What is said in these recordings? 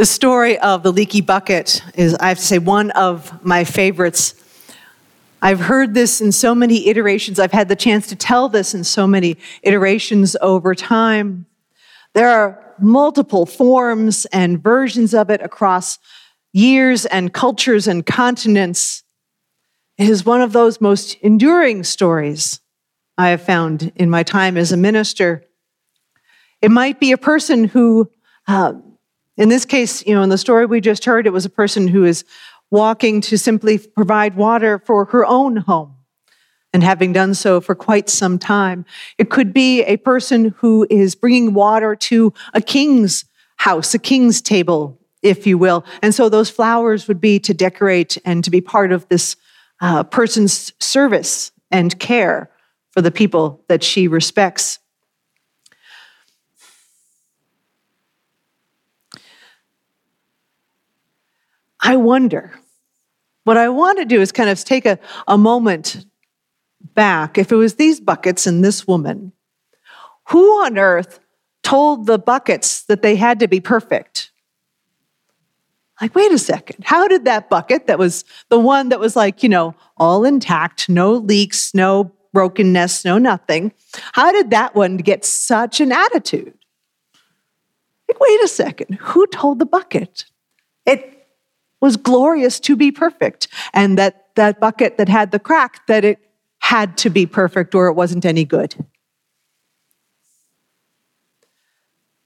The story of the leaky bucket is, I have to say, one of my favorites. I've heard this in so many iterations. I've had the chance to tell this in so many iterations over time. There are multiple forms and versions of it across years and cultures and continents. It is one of those most enduring stories I have found in my time as a minister. It might be a person who uh, in this case, you know, in the story we just heard, it was a person who is walking to simply provide water for her own home and having done so for quite some time. It could be a person who is bringing water to a king's house, a king's table, if you will. And so those flowers would be to decorate and to be part of this uh, person's service and care for the people that she respects. I wonder. What I want to do is kind of take a, a moment back. If it was these buckets and this woman, who on earth told the buckets that they had to be perfect? Like, wait a second. How did that bucket that was the one that was like, you know, all intact, no leaks, no brokenness, no nothing, how did that one get such an attitude? Like, wait a second. Who told the bucket? It was glorious to be perfect. And that, that bucket that had the crack, that it had to be perfect or it wasn't any good.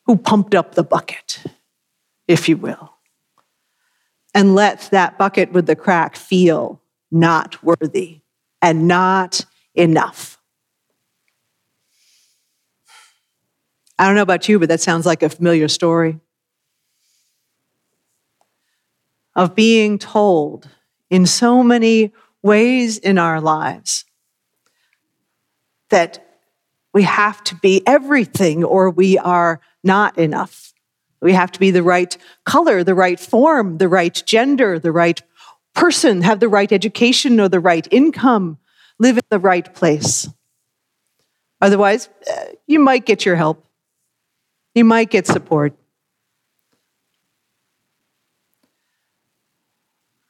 Who pumped up the bucket, if you will, and let that bucket with the crack feel not worthy and not enough. I don't know about you, but that sounds like a familiar story. Of being told in so many ways in our lives that we have to be everything or we are not enough. We have to be the right color, the right form, the right gender, the right person, have the right education or the right income, live in the right place. Otherwise, eh, you might get your help. You might get support.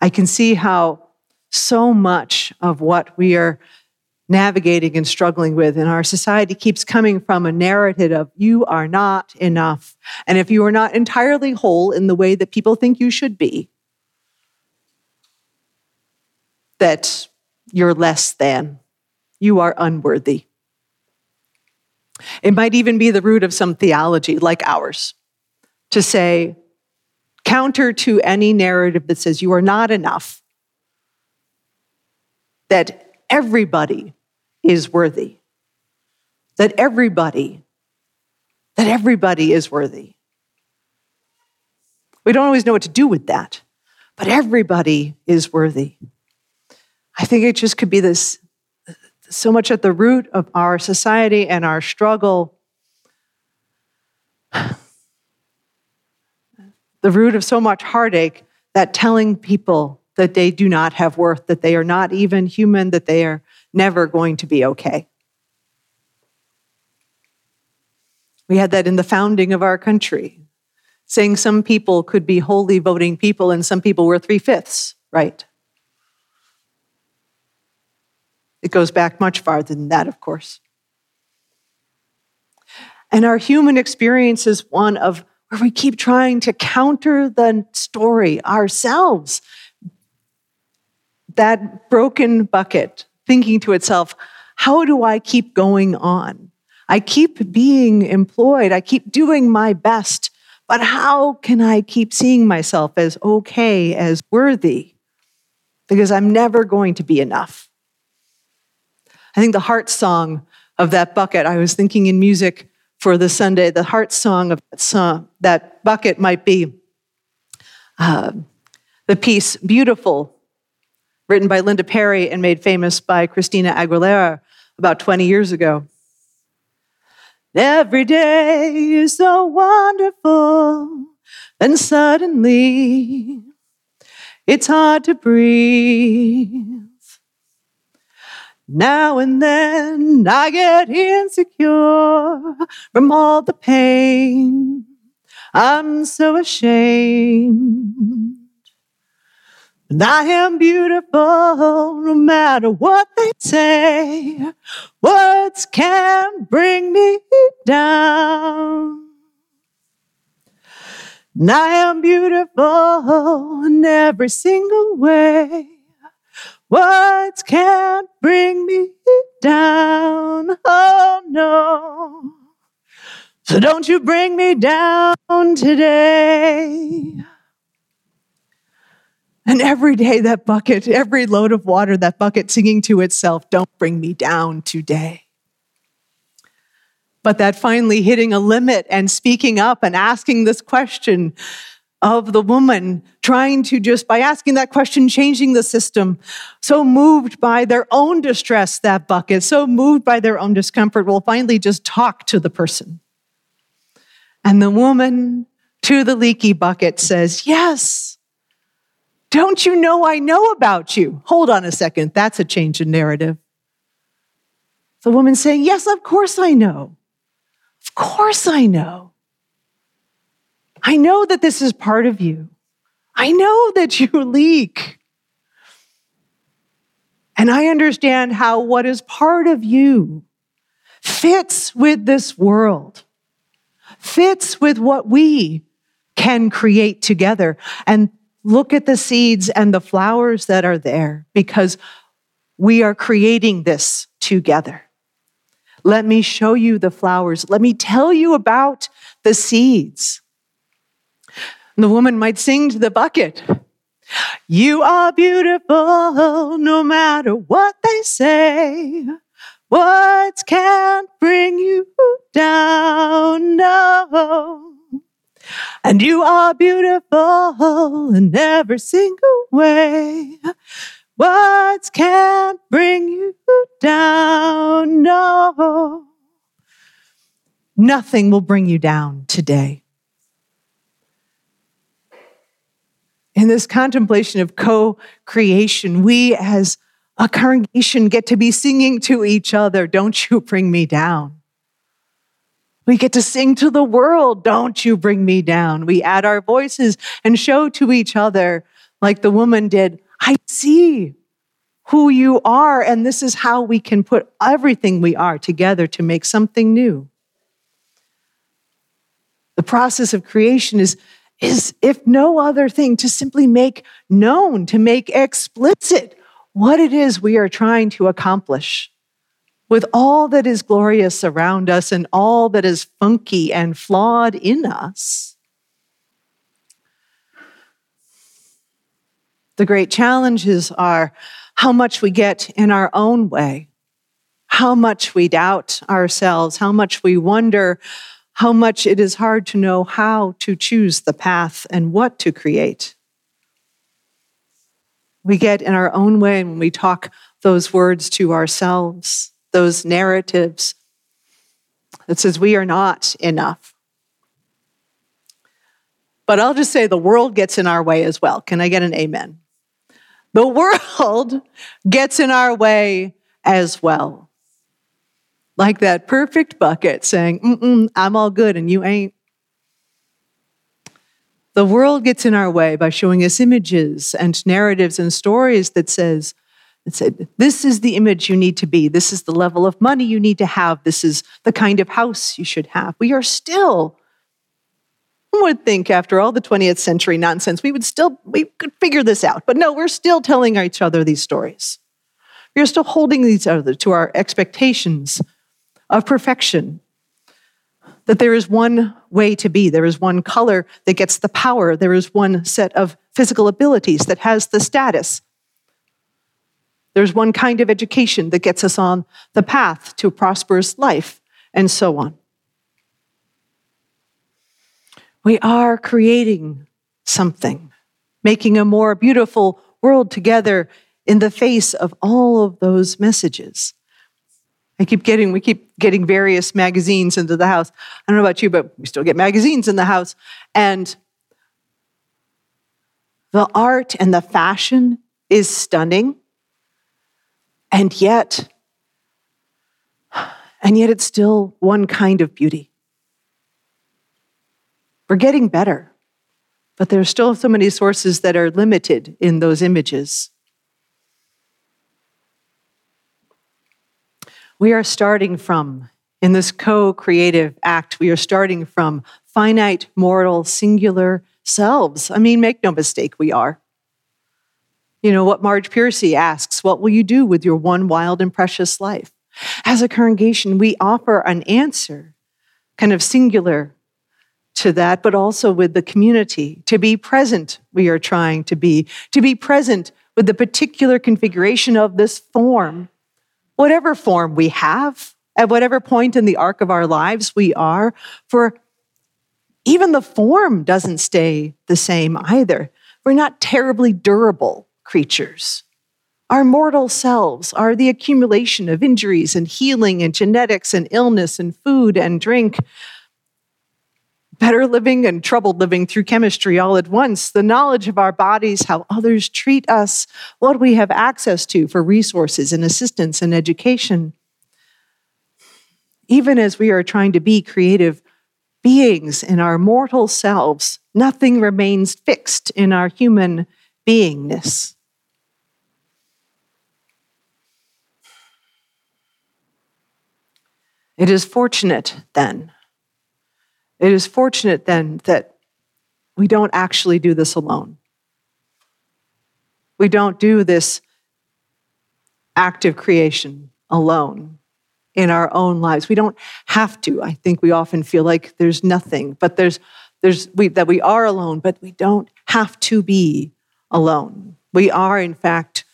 I can see how so much of what we are navigating and struggling with in our society keeps coming from a narrative of you are not enough. And if you are not entirely whole in the way that people think you should be, that you're less than, you are unworthy. It might even be the root of some theology like ours to say, counter to any narrative that says you are not enough, that everybody is worthy, that everybody, that everybody is worthy. We don't always know what to do with that, but everybody is worthy. I think it just could be this so much at the root of our society and our struggle the root of so much heartache that telling people that they do not have worth, that they are not even human, that they are never going to be okay. We had that in the founding of our country, saying some people could be wholly voting people and some people were three fifths, right? It goes back much farther than that, of course. And our human experience is one of where we keep trying to counter the story ourselves. That broken bucket, thinking to itself, how do I keep going on? I keep being employed, I keep doing my best, but how can I keep seeing myself as okay, as worthy? Because I'm never going to be enough. I think the heart song of that bucket, I was thinking in music for the Sunday, the heart song of that, song, that bucket might be uh, the piece Beautiful, written by Linda Perry and made famous by Christina Aguilera about 20 years ago. Every day is so wonderful, and suddenly it's hard to breathe. Now and then I get insecure from all the pain I'm so ashamed. And I am beautiful no matter what they say. Words can't bring me down. And I am beautiful in every single way. Words can't bring me down. Oh no. So don't you bring me down today. And every day, that bucket, every load of water, that bucket singing to itself, don't bring me down today. But that finally hitting a limit and speaking up and asking this question of the woman, trying to just by asking that question, changing the system, so moved by their own distress, that bucket, so moved by their own discomfort, will finally just talk to the person. And the woman to the leaky bucket says, Yes, don't you know I know about you? Hold on a second, that's a change in narrative. The woman saying, Yes, of course I know. Of course I know. I know that this is part of you. I know that you leak. And I understand how what is part of you fits with this world fits with what we can create together. And look at the seeds and the flowers that are there because we are creating this together. Let me show you the flowers. Let me tell you about the seeds. The woman might sing to the bucket. You are beautiful no matter what they say. Words can't bring you down, no. And you are beautiful in every single way. Words can't bring you down, no. Nothing will bring you down today. In this contemplation of co creation, we as a congregation get to be singing to each other, Don't you bring me down. We get to sing to the world, Don't you bring me down. We add our voices and show to each other, like the woman did, I see who you are, and this is how we can put everything we are together to make something new. The process of creation is, is, if no other thing, to simply make known, to make explicit what it is we are trying to accomplish with all that is glorious around us and all that is funky and flawed in us. The great challenges are how much we get in our own way, how much we doubt ourselves, how much we wonder, how much it is hard to know how to choose the path and what to create. We get in our own way when we talk those words to ourselves, those narratives that says we are not enough. But I'll just say the world gets in our way as well. Can I get an amen? The world gets in our way as well. Like that perfect bucket saying, I'm all good and you ain't. The world gets in our way by showing us images and narratives and stories that says, that said, this is the image you need to be. This is the level of money you need to have. This is the kind of house you should have. We are still, one would think after all the 20th century nonsense, we would still, we could figure this out. But no, we're still telling each other these stories. We're still holding each other to our expectations of perfection that there is one way to be, there is one color that gets the power, there is one set of physical abilities that has the status. There's one kind of education that gets us on the path to a prosperous life, and so on. We are creating something, making a more beautiful world together in the face of all of those messages. I keep getting, we keep getting various magazines into the house. I don't know about you, but we still get magazines in the house. And the art and the fashion is stunning. And yet, and yet it's still one kind of beauty. We're getting better, but there are still so many sources that are limited in those images. We are starting from, in this co creative act, we are starting from finite, mortal, singular selves. I mean, make no mistake, we are. You know what Marge Piercy asks What will you do with your one wild and precious life? As a congregation, we offer an answer, kind of singular to that, but also with the community. To be present, we are trying to be, to be present with the particular configuration of this form, whatever form we have, at whatever point in the arc of our lives we are, for even the form doesn't stay the same either. We're not terribly durable creatures. Our mortal selves are the accumulation of injuries and healing and genetics and illness and food and drink. Better living and troubled living through chemistry all at once, the knowledge of our bodies, how others treat us, what we have access to for resources and assistance and education. Even as we are trying to be creative beings in our mortal selves, nothing remains fixed in our human beingness. It is fortunate then, it is fortunate then that we don't actually do this alone. We don't do this active creation alone in our own lives. We don't have to. I think we often feel like there's nothing, but there's there's we, that we are alone, but we don't have to be alone. We are, in fact,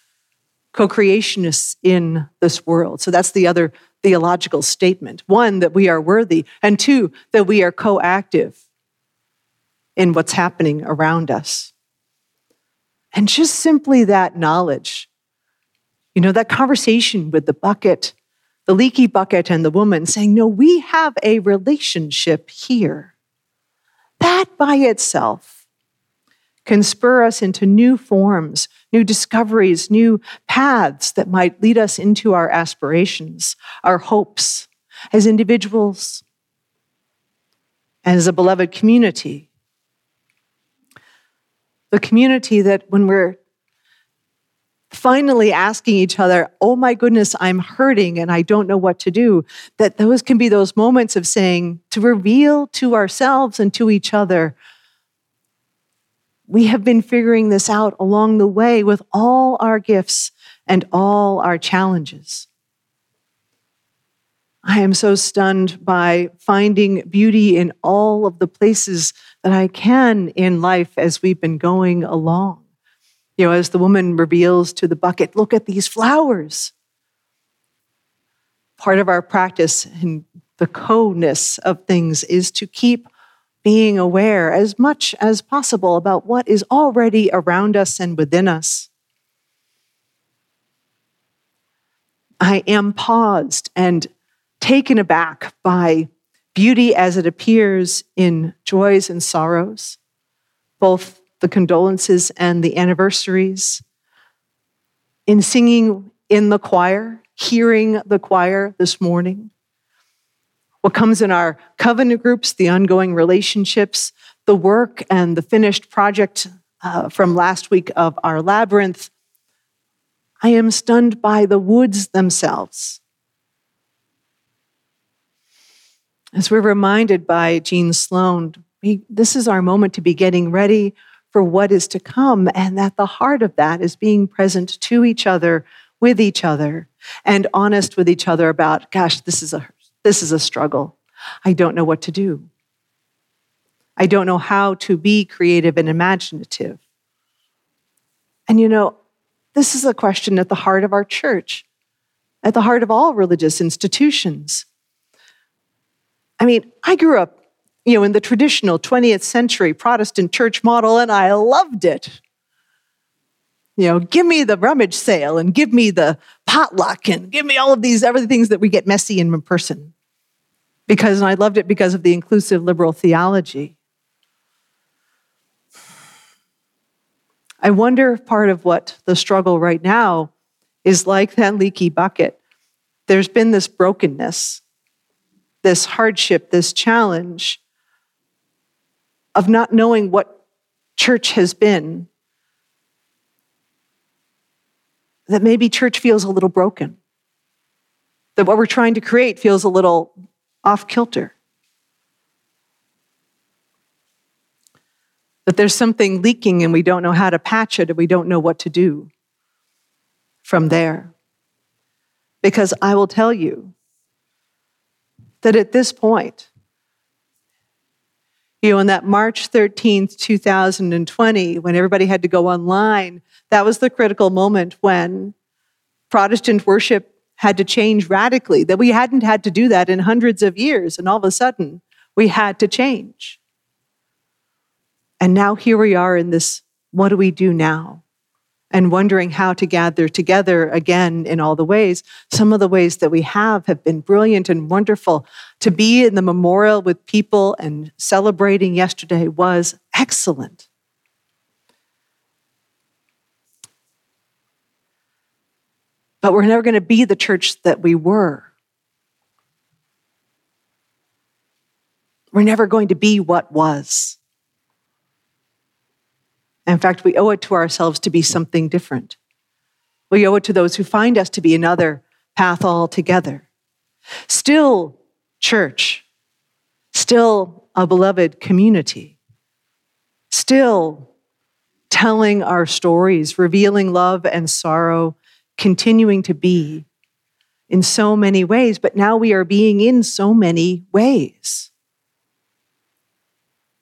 co creationists in this world. So that's the other theological statement one, that we are worthy, and two, that we are co active in what's happening around us. And just simply that knowledge, you know, that conversation with the bucket, the leaky bucket, and the woman saying, No, we have a relationship here. That by itself can spur us into new forms, new discoveries, new paths that might lead us into our aspirations, our hopes as individuals, and as a beloved community. The community that when we're finally asking each other, oh my goodness, I'm hurting and I don't know what to do, that those can be those moments of saying, to reveal to ourselves and to each other we have been figuring this out along the way with all our gifts and all our challenges. I am so stunned by finding beauty in all of the places that I can in life as we've been going along. You know, as the woman reveals to the bucket, look at these flowers. Part of our practice in the co ness of things is to keep being aware as much as possible about what is already around us and within us. I am paused and taken aback by beauty as it appears in joys and sorrows, both the condolences and the anniversaries, in singing in the choir, hearing the choir this morning what comes in our covenant groups, the ongoing relationships, the work and the finished project uh, from last week of our labyrinth. I am stunned by the woods themselves. As we're reminded by Jean Sloan, we, this is our moment to be getting ready for what is to come, and that the heart of that is being present to each other, with each other, and honest with each other about, gosh, this is a this is a struggle. I don't know what to do. I don't know how to be creative and imaginative. And you know, this is a question at the heart of our church, at the heart of all religious institutions. I mean, I grew up, you know, in the traditional 20th century Protestant church model, and I loved it. You know, give me the rummage sale and give me the potluck and give me all of these other things that we get messy in person. Because I loved it because of the inclusive liberal theology. I wonder if part of what the struggle right now is like that leaky bucket. There's been this brokenness, this hardship, this challenge. of not knowing what church has been, that maybe church feels a little broken, that what we're trying to create feels a little off kilter. That there's something leaking and we don't know how to patch it and we don't know what to do from there. Because I will tell you that at this point, you know, on that March 13th, 2020, when everybody had to go online, that was the critical moment when Protestant worship had to change radically, that we hadn't had to do that in hundreds of years. And all of a sudden, we had to change. And now here we are in this what do we do now? And wondering how to gather together again in all the ways. Some of the ways that we have have been brilliant and wonderful. To be in the memorial with people and celebrating yesterday was excellent. but we're never going to be the church that we were. We're never going to be what was. In fact, we owe it to ourselves to be something different. We owe it to those who find us to be another path altogether. Still, church, still a beloved community, still telling our stories, revealing love and sorrow continuing to be in so many ways, but now we are being in so many ways.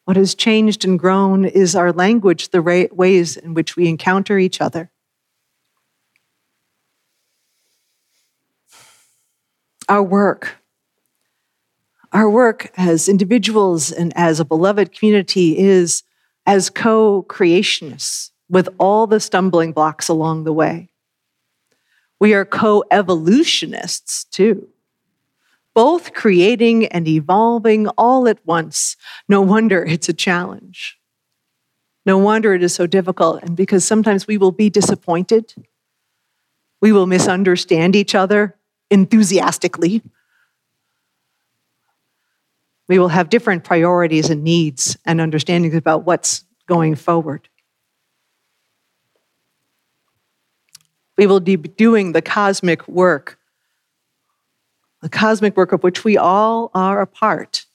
What has changed and grown is our language, the ways in which we encounter each other. Our work. Our work as individuals and as a beloved community is as co creationists with all the stumbling blocks along the way. We are co evolutionists too, both creating and evolving all at once. No wonder it's a challenge. No wonder it is so difficult. And because sometimes we will be disappointed, we will misunderstand each other enthusiastically. We will have different priorities and needs and understandings about what's going forward. we will be doing the cosmic work, the cosmic work of which we all are a part.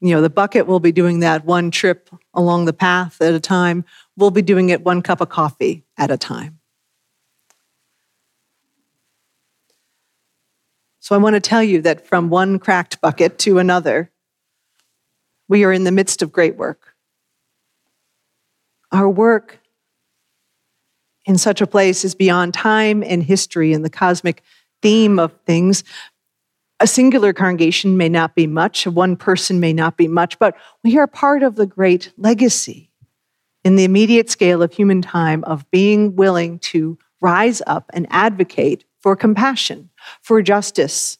You know, the bucket will be doing that one trip along the path at a time. We'll be doing it one cup of coffee at a time. So I want to tell you that from one cracked bucket to another, we are in the midst of great work. Our work in such a place is beyond time and history and the cosmic theme of things. A singular congregation may not be much, one person may not be much, but we are part of the great legacy in the immediate scale of human time of being willing to rise up and advocate for compassion, for justice,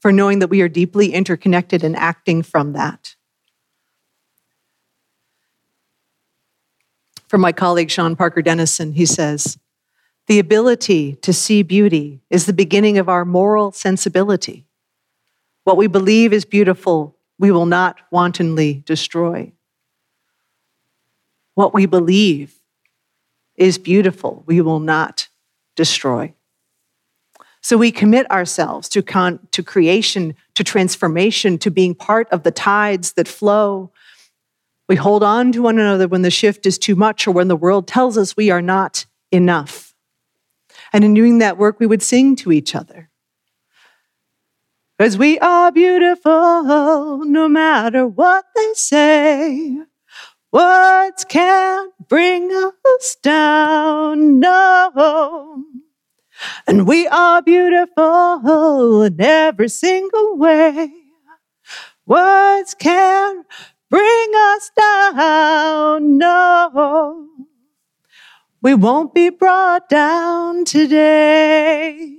for knowing that we are deeply interconnected and acting from that. From my colleague Sean Parker Dennison, he says, The ability to see beauty is the beginning of our moral sensibility. What we believe is beautiful, we will not wantonly destroy. What we believe is beautiful, we will not destroy. So we commit ourselves to, con- to creation, to transformation, to being part of the tides that flow, we hold on to one another when the shift is too much or when the world tells us we are not enough. And in doing that work, we would sing to each other. Because we are beautiful no matter what they say. Words can't bring us down, no. And we are beautiful in every single way. Words can't bring us down. No, we won't be brought down today.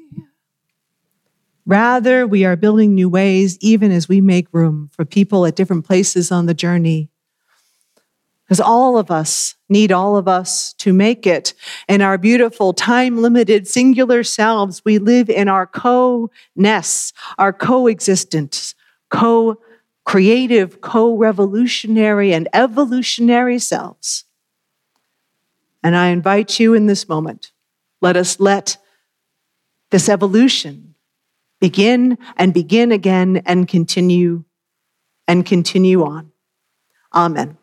Rather, we are building new ways even as we make room for people at different places on the journey. Because all of us need all of us to make it. In our beautiful, time limited, singular selves, we live in our co nests, our coexistence, co creative, co revolutionary, and evolutionary selves. And I invite you in this moment, let us let this evolution begin and begin again and continue and continue on. Amen.